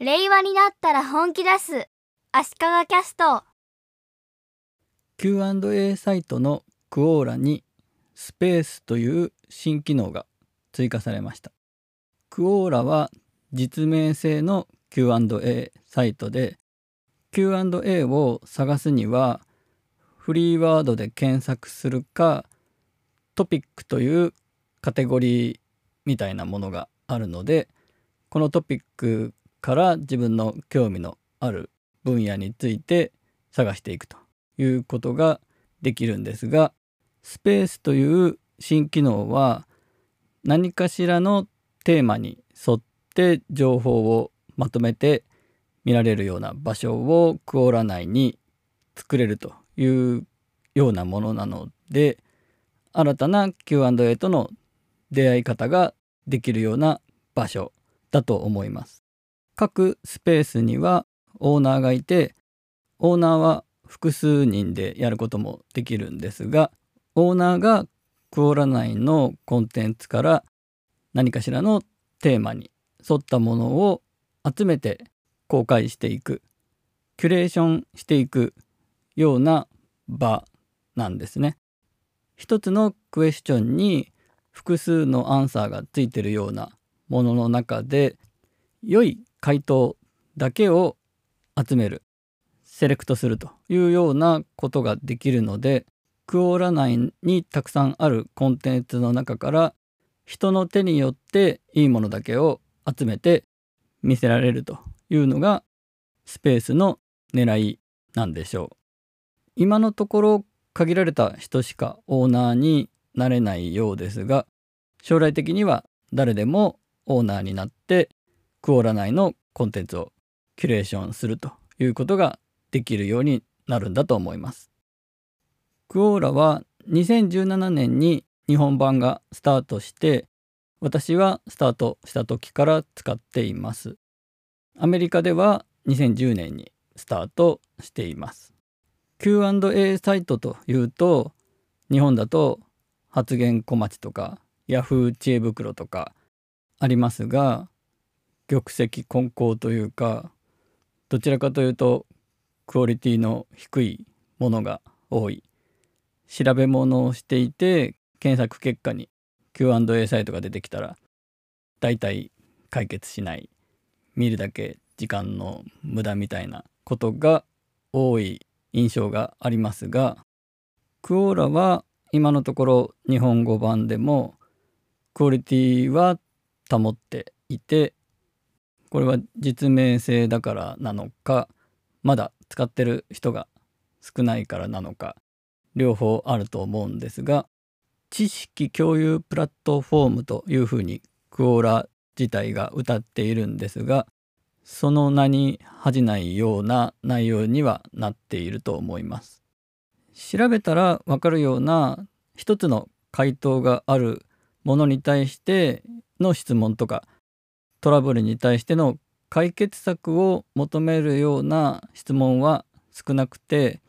令和になったら本気出す足利キャスト Q&A サイトのクオーラにスペースという新機能が追加されました。クオーラは実名制の Q&A サイトで Q&A を探すにはフリーワードで検索するかトピックというカテゴリーみたいなものがあるのでこのトピックから自分の興味のある分野について探していくということができるんですがスペースという新機能は何かしらのテーマに沿って情報をまとめて見られるような場所をクオーラ内に作れるというようなものなので新たな Q&A との出会い方ができるような場所だと思います。各スペースにはオーナーがいてオーナーは複数人でやることもできるんですがオーナーがクオラ内のコンテンツから何かしらのテーマに沿ったものを集めて公開していくキュレーションしていくような場なんですね。一つのクエスチョンに複数のアンサーがついてるようなものの中で良い回答だけを集めるセレクトするというようなことができるのでクオーラ内にたくさんあるコンテンツの中から人の手によっていいものだけを集めて見せられるというのがスペースの狙いなんでしょう。今のところ限られた人しかオーナーになれないようですが将来的には誰でもオーナーになってクオーラ内のコンテンツをキュレーションするということができるようになるんだと思います。クオーラは2017年に日本版がスタートして私はスタートした時から使っています。アメリカでは2010年にスタートしています。Q&A サイトというと日本だと発言小町とか Yahoo 知恵袋とかありますが玉石混交というかどちらかというとクオリティの低いものが多い。調べ物をしていて検索結果に Q&A サイトが出てきたら大体解決しない。見るだけ時間の無駄みたいなことが多い印象がありますがクオーラは今のところ日本語版でもクオリティは保っていてこれは実名制だからなのかまだ使ってる人が少ないからなのか両方あると思うんですが知識共有プラットフォームというふうにクオーラ自体が歌っているんですがその名に恥じないような内容にはなっていると思います。調べたらわかるような一つの回答があるものに対しての質問とかトラブルに対しての解決策を求めるような質問は少なくて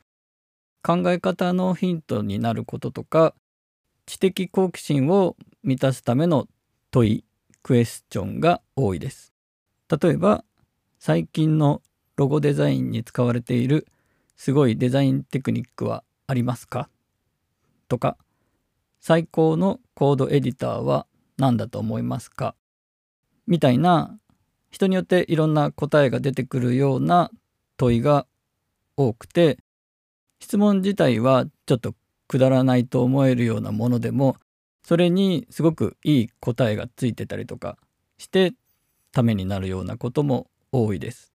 考え方のヒントになることとか知的好奇心を満たすための問いクエスチョンが多いです。例えば最近のロゴデザインに使われているすごいデザインテクニックはありますか？とか最高のコードエディターは何だと思いますか？みたいな人によっていろんな答えが出てくるような問いが多くて質問自体はちょっとくだらないと思えるようなものでもそれにすごくいい答えがついてたりとかしてためになるようなことも多いです。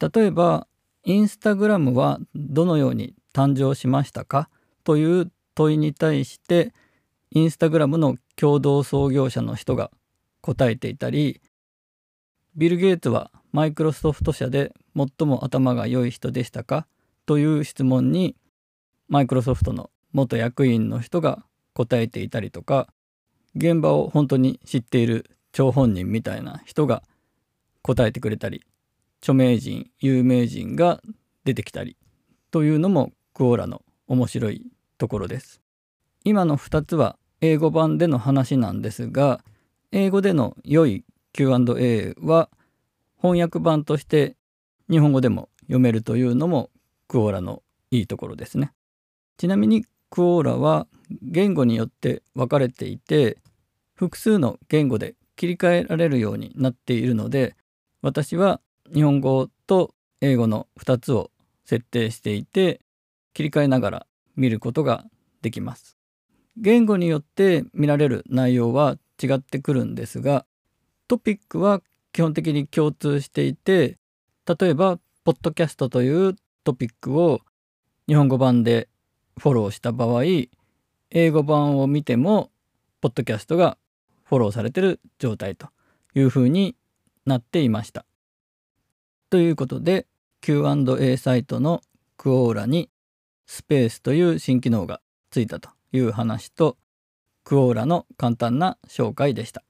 例えばインスタグラムはどのように誕生しましたか？という問いに対してインスタグラムの共同創業者の人が答えていたりビル・ゲイツはマイクロソフト社で最も頭が良い人でしたか？という質問にマイクロソフトの元役員の人が答えていたりとか現場を本当に知っている張本人みたいな人が答えてくれたり著名人有名人が出てきたりというのもクオーラの面白いところです。今の2つは英語版での話なんですが英語での良い Q&A は翻訳版として日本語でも読めるというのもクオーラのいいところですね。ちなみにクオーラは言語によって分かれていて複数の言語で切り替えられるようになっているので私は日本語と英語の2つを設定していて切り替えながら見ることができます。言語によって見られる内容は違ってくるんですがトピックは基本的に共通していて例えばポッドキャストというトピックを日本語版でフォローした場合英語版を見てもポッドキャストがフォローされてる状態というふうになっていました。ということで Q&A サイトのクオーラにスペースという新機能がついたという話とクオーラの簡単な紹介でした。